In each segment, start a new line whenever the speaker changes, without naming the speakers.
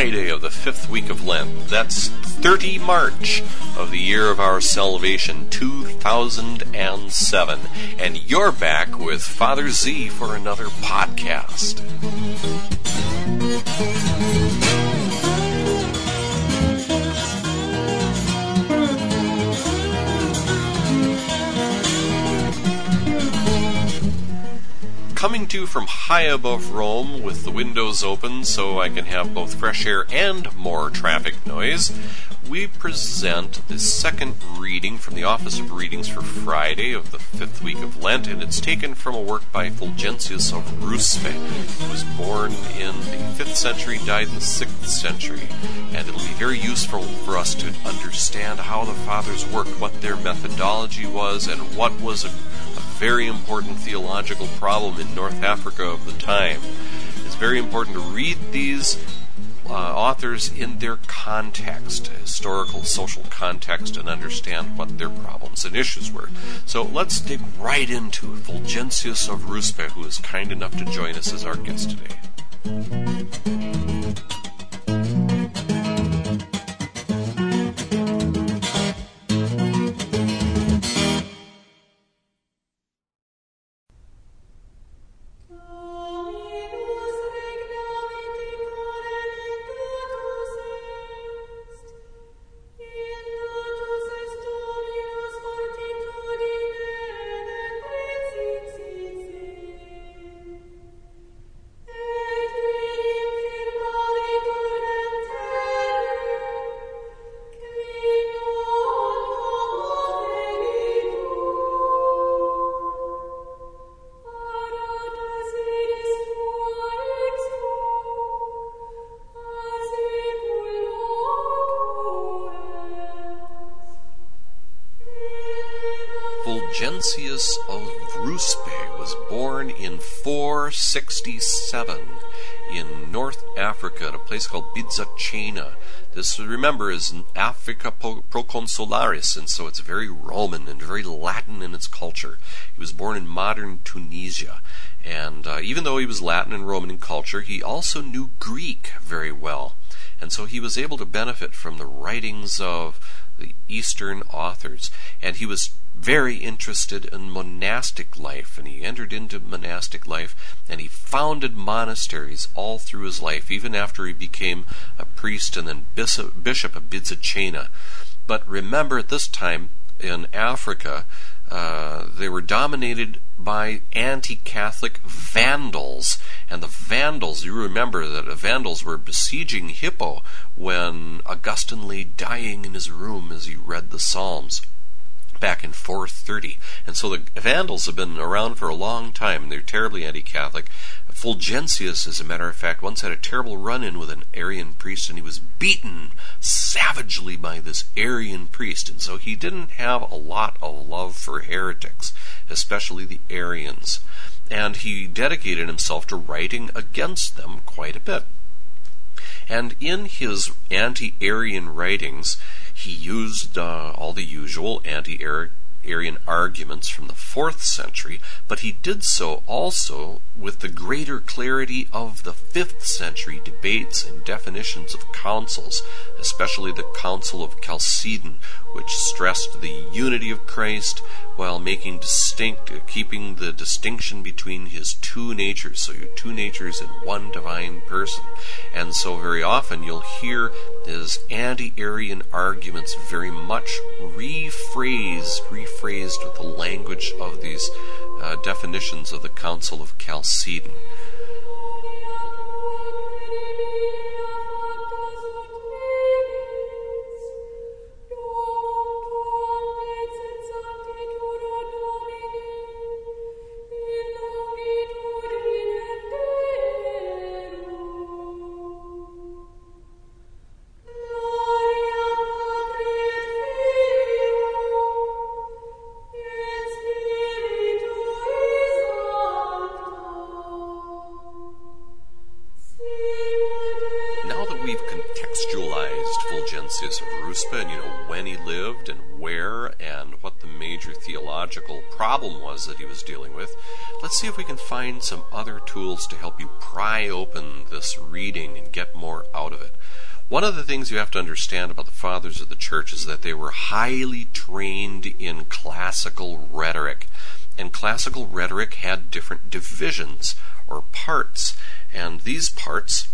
Friday of the fifth week of Lent. That's 30 March of the year of our salvation, 2007. And you're back with Father Z for another podcast. Coming to you from high above Rome with the windows open so I can have both fresh air and more traffic noise, we present the second reading from the Office of Readings for Friday of the fifth week of Lent, and it's taken from a work by Fulgentius of Ruspe, who was born in the fifth century, died in the sixth century, and it'll be very useful for us to understand how the fathers worked, what their methodology was, and what was a very important theological problem in North Africa of the time. It's very important to read these uh, authors in their context, historical, social context, and understand what their problems and issues were. So let's dig right into Fulgentius of Ruspe, who is kind enough to join us as our guest today. Fulgentius of Ruspe was born in 467 in North Africa at a place called Byzacena. This, remember, is Africa Proconsularis, and so it's very Roman and very Latin in its culture. He was born in modern Tunisia. And uh, even though he was Latin and Roman in culture, he also knew Greek very well. And so he was able to benefit from the writings of the Eastern authors. And he was very interested in monastic life, and he entered into monastic life, and he founded monasteries all through his life, even after he became a priest and then bishop, bishop of Byzacena. But remember, at this time in Africa, uh, they were dominated by anti-Catholic Vandals, and the Vandals. You remember that the Vandals were besieging Hippo when Augustine lay dying in his room as he read the Psalms back in 430. And so the Vandals have been around for a long time, and they're terribly anti Catholic. Fulgentius, as a matter of fact, once had a terrible run in with an Arian priest, and he was beaten savagely by this Arian priest. And so he didn't have a lot of love for heretics, especially the Arians. And he dedicated himself to writing against them quite a bit. And in his anti Arian writings, he used uh, all the usual anti Arian arguments from the fourth century, but he did so also with the greater clarity of the fifth century debates and definitions of councils, especially the Council of Chalcedon, which stressed the unity of Christ while making distinct, keeping the distinction between his two natures. So, your two natures in one divine person. And so, very often, you'll hear his anti Arian arguments very much rephrased, rephrased with the language of these uh, definitions of the Council of Chalcedon. Problem was that he was dealing with. Let's see if we can find some other tools to help you pry open this reading and get more out of it. One of the things you have to understand about the fathers of the church is that they were highly trained in classical rhetoric. And classical rhetoric had different divisions or parts. And these parts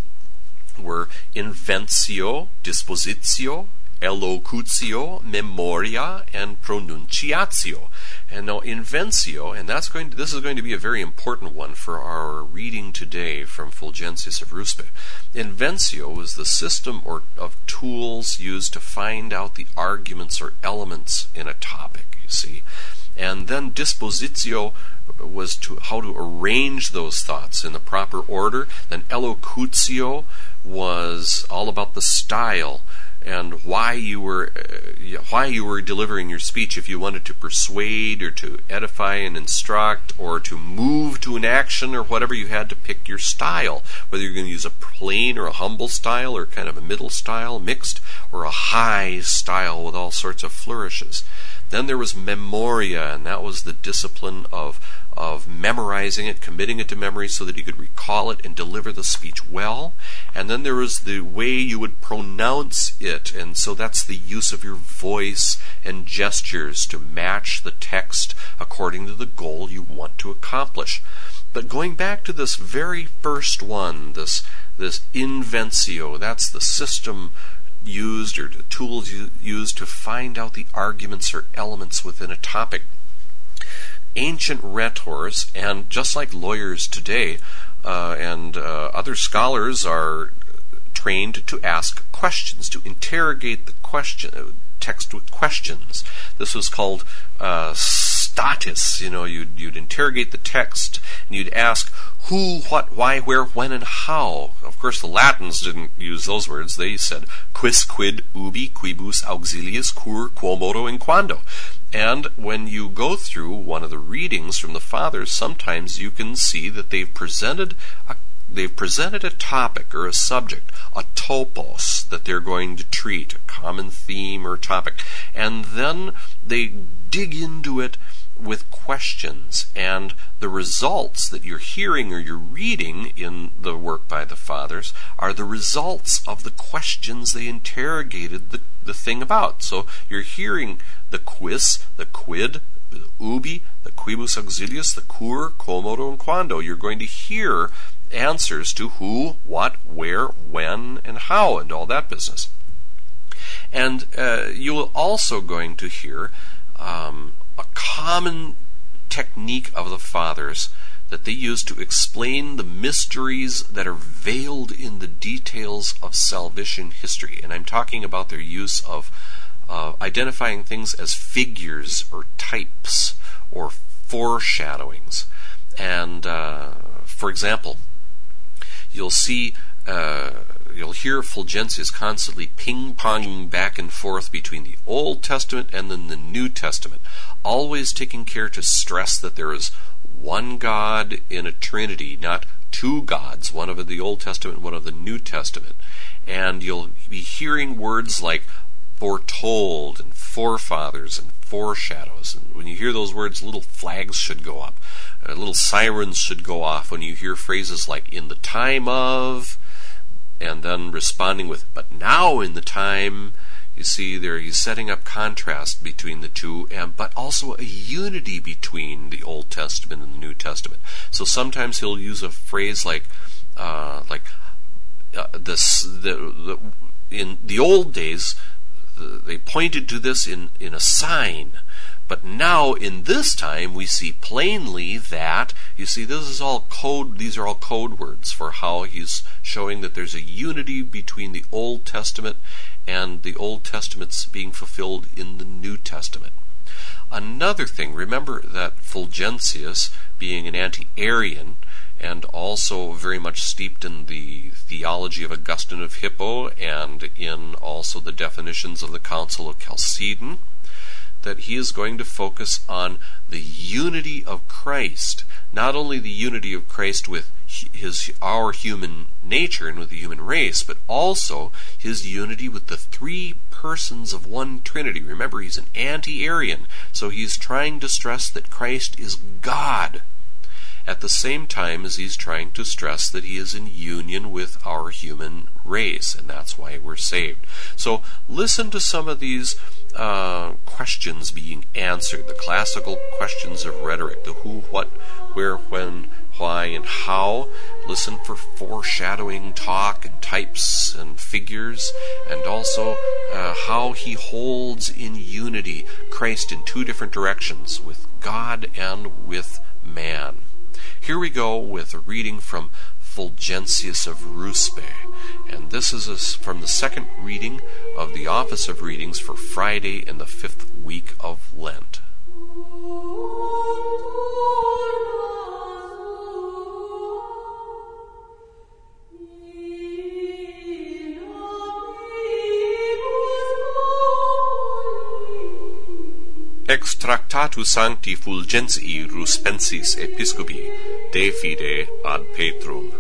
were inventio, dispositio, elocutio, memoria, and pronunciatio. And now inventio, and that's going to, this is going to be a very important one for our reading today from Fulgentius of Ruspe. Inventio was the system or of tools used to find out the arguments or elements in a topic, you see. And then dispositio was to how to arrange those thoughts in the proper order. Then elocutio was all about the style and why you were uh, why you were delivering your speech if you wanted to persuade or to edify and instruct or to move to an action or whatever you had to pick your style. Whether you're going to use a plain or a humble style or kind of a middle style mixed or a high style with all sorts of flourishes. Then there was memoria and that was the discipline of of memorizing it, committing it to memory so that he could recall it and deliver the speech well. And then there is the way you would pronounce it, and so that's the use of your voice and gestures to match the text according to the goal you want to accomplish. But going back to this very first one, this this inventio, that's the system used or the tools you used to find out the arguments or elements within a topic ancient rhetors, and just like lawyers today, uh, and uh, other scholars are trained to ask questions, to interrogate the question uh, text with questions. This was called uh, stasis. You know, you'd, you'd interrogate the text and you'd ask who, what, why, where, when, and how. Of course, the Latins didn't use those words. They said quis, quid, ubi, quibus, auxiliis, cur, quomodo, and quando. And when you go through one of the readings from the fathers, sometimes you can see that they've presented a they've presented a topic or a subject, a topos that they're going to treat, a common theme or topic, and then they dig into it with questions and the results that you're hearing or you're reading in the work by the fathers are the results of the questions they interrogated the, the thing about. So you're hearing the quis the quid the ubi the quibus auxiliis the cur quomodo and quando. You're going to hear answers to who what where when and how and all that business. And uh, you're also going to hear um, a common technique of the fathers that they use to explain the mysteries that are veiled in the details of salvation history. And I'm talking about their use of uh, identifying things as figures or types or foreshadowings. And uh, for example, you'll see uh, you'll hear Fulgentius constantly ping-ponging back and forth between the Old Testament and then the New Testament, always taking care to stress that there is one God in a Trinity, not two gods, one of the Old Testament, one of the New Testament. And you'll be hearing words like foretold and forefathers and foreshadows. And when you hear those words, little flags should go up. Uh, little sirens should go off when you hear phrases like in the time of, and then responding with, but now in the time, you see there he's setting up contrast between the two, and but also a unity between the Old Testament and the New Testament. So sometimes he'll use a phrase like, uh, like uh, this, the, the, in the old days, they pointed to this in, in a sign but now in this time we see plainly that you see this is all code these are all code words for how he's showing that there's a unity between the Old Testament and the Old Testament's being fulfilled in the New Testament. Another thing, remember that Fulgentius, being an anti Arian, and also very much steeped in the theology of Augustine of Hippo and in also the definitions of the Council of Chalcedon, that he is going to focus on the unity of Christ, not only the unity of Christ with his our human nature and with the human race, but also his unity with the three persons of one Trinity. Remember, he's an anti-Arian, so he's trying to stress that Christ is God at the same time as he's trying to stress that he is in union with our human race, and that's why we're saved. So listen to some of these uh, questions being answered, the classical questions of rhetoric, the who, what, where, when, why, and how. Listen for foreshadowing talk and types and figures, and also uh, how he holds in unity Christ in two different directions, with God and with man. Here we go with a reading from Fulgentius of Ruspe, and this is from the second reading of the Office of Readings for Friday in the fifth week of Lent. Tractatu sancti Fulgentii Ruspensis Episcopi de fide ad Petrum.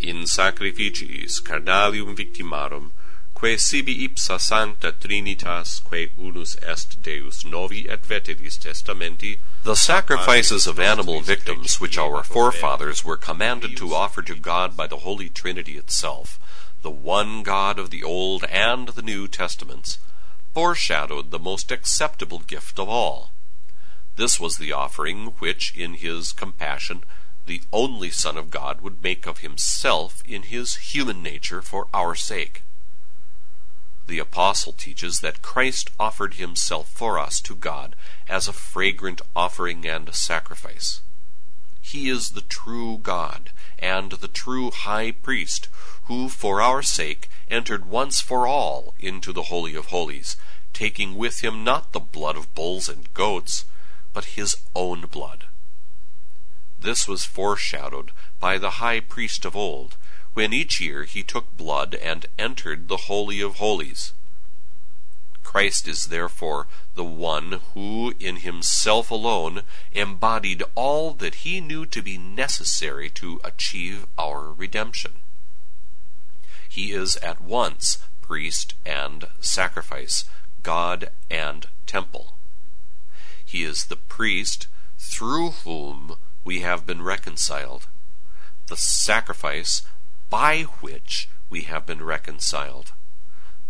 In sacrificiis carnalium victimarum, quae sibi ipsa sancta trinitas, quae unus est Deus novi et veteris testamenti, the sacrifices of animal victims which our forefathers were commanded to offer to God by the Holy Trinity itself, the one God of the Old and the New Testaments, foreshadowed the most acceptable gift of all. This was the offering which, in his compassion, the only Son of God would make of himself in his human nature for our sake. The Apostle teaches that Christ offered himself for us to God as a fragrant offering and sacrifice. He is the true God and the true high priest, who for our sake entered once for all into the Holy of Holies, taking with him not the blood of bulls and goats, but his own blood. This was foreshadowed by the high priest of old, when each year he took blood and entered the Holy of Holies. Christ is therefore the one who in himself alone embodied all that he knew to be necessary to achieve our redemption. He is at once priest and sacrifice, God and temple. He is the priest through whom we have been reconciled, the sacrifice by which we have been reconciled,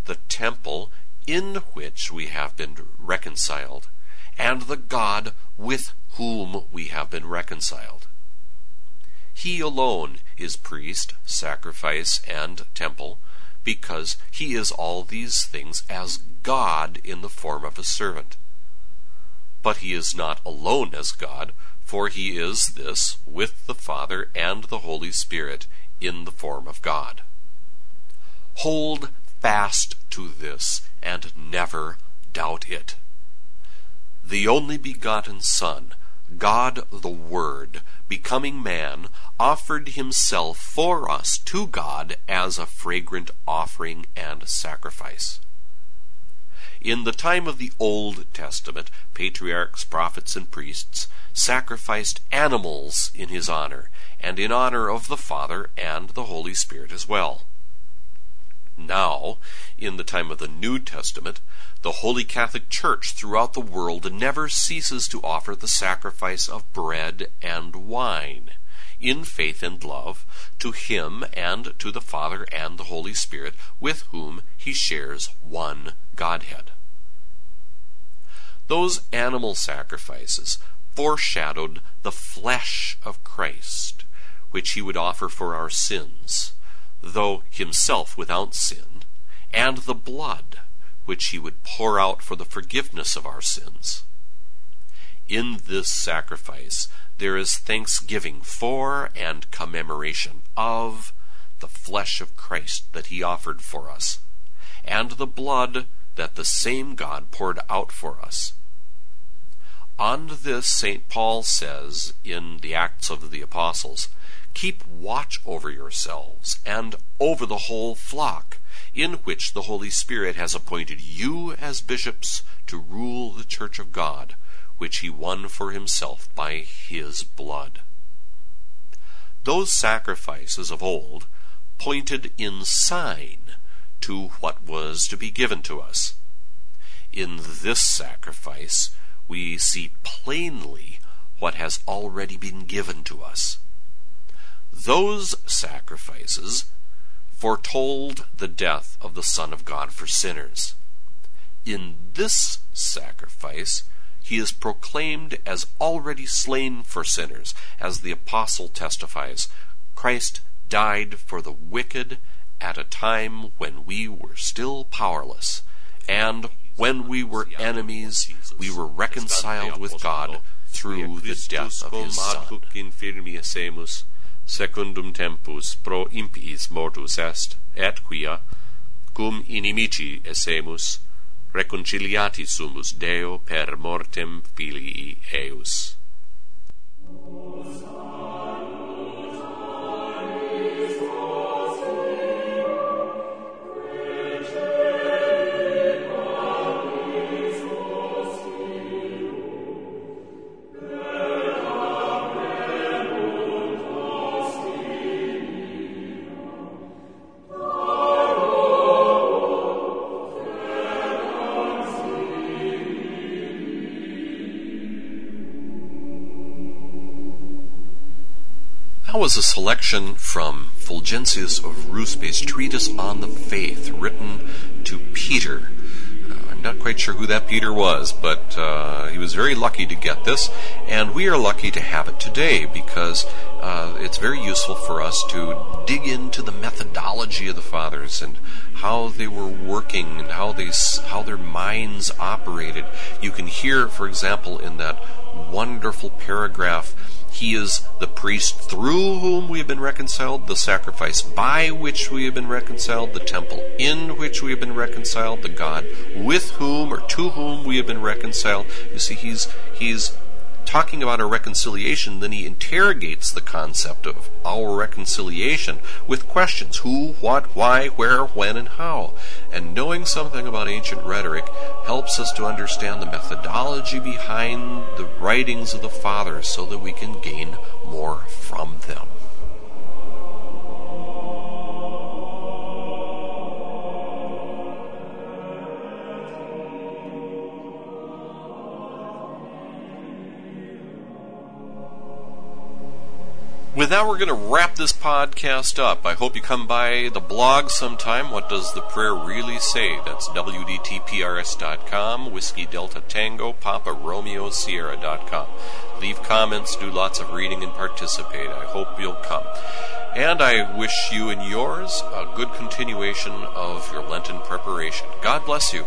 the temple in which we have been reconciled, and the God with whom we have been reconciled. He alone is priest, sacrifice, and temple, because he is all these things as God in the form of a servant. But he is not alone as God, for he is this with the Father and the Holy Spirit in the form of God. Hold fast to this and never doubt it. The only begotten Son, God the Word, becoming man, offered himself for us to God as a fragrant offering and sacrifice. In the time of the Old Testament, patriarchs, prophets, and priests sacrificed animals in his honor, and in honor of the Father and the Holy Spirit as well. Now, in the time of the New Testament, the Holy Catholic Church throughout the world never ceases to offer the sacrifice of bread and wine, in faith and love, to Him and to the Father and the Holy Spirit, with whom He shares one Godhead. Those animal sacrifices foreshadowed the flesh of Christ, which He would offer for our sins though himself without sin, and the blood which he would pour out for the forgiveness of our sins. In this sacrifice there is thanksgiving for and commemoration of the flesh of Christ that he offered for us, and the blood that the same God poured out for us. On this, St. Paul says in the Acts of the Apostles, Keep watch over yourselves and over the whole flock, in which the Holy Spirit has appointed you as bishops to rule the church of God, which he won for himself by his blood. Those sacrifices of old pointed in sign to what was to be given to us. In this sacrifice, we see plainly what has already been given to us. Those sacrifices foretold the death of the Son of God for sinners. In this sacrifice, he is proclaimed as already slain for sinners, as the apostle testifies. Christ died for the wicked at a time when we were still powerless, and when we were enemies, we were reconciled with God through the death of his Son.
secundum tempus pro impiis mortus est, et quia, cum inimici essemus, reconciliati sumus Deo per mortem filii eius.
Was a selection from Fulgentius of Ruspe's treatise on the faith, written to Peter. Uh, I'm not quite sure who that Peter was, but uh, he was very lucky to get this, and we are lucky to have it today because uh, it's very useful for us to dig into the methodology of the fathers and how they were working and how they how their minds operated. You can hear, for example, in that wonderful paragraph he is the priest through whom we have been reconciled, the sacrifice by which we have been reconciled, the temple in which we have been reconciled, the God with whom or to whom we have been reconciled. You see, he's he's talking about our reconciliation, then he interrogates the concept of our reconciliation with questions who, what, why, where, when, and how. And knowing something about ancient rhetoric helps us to understand the methodology behind the writings of the fathers so that we can gain more from them. With that, we're going to wrap this podcast up. I hope you come by the blog sometime. What does the prayer really say? That's WDTPRS.com, Whiskey Delta Tango, Papa Romeo Sierra.com. Leave comments, do lots of reading, and participate. I hope you'll come. And I wish you and yours a good continuation of your Lenten preparation. God bless you.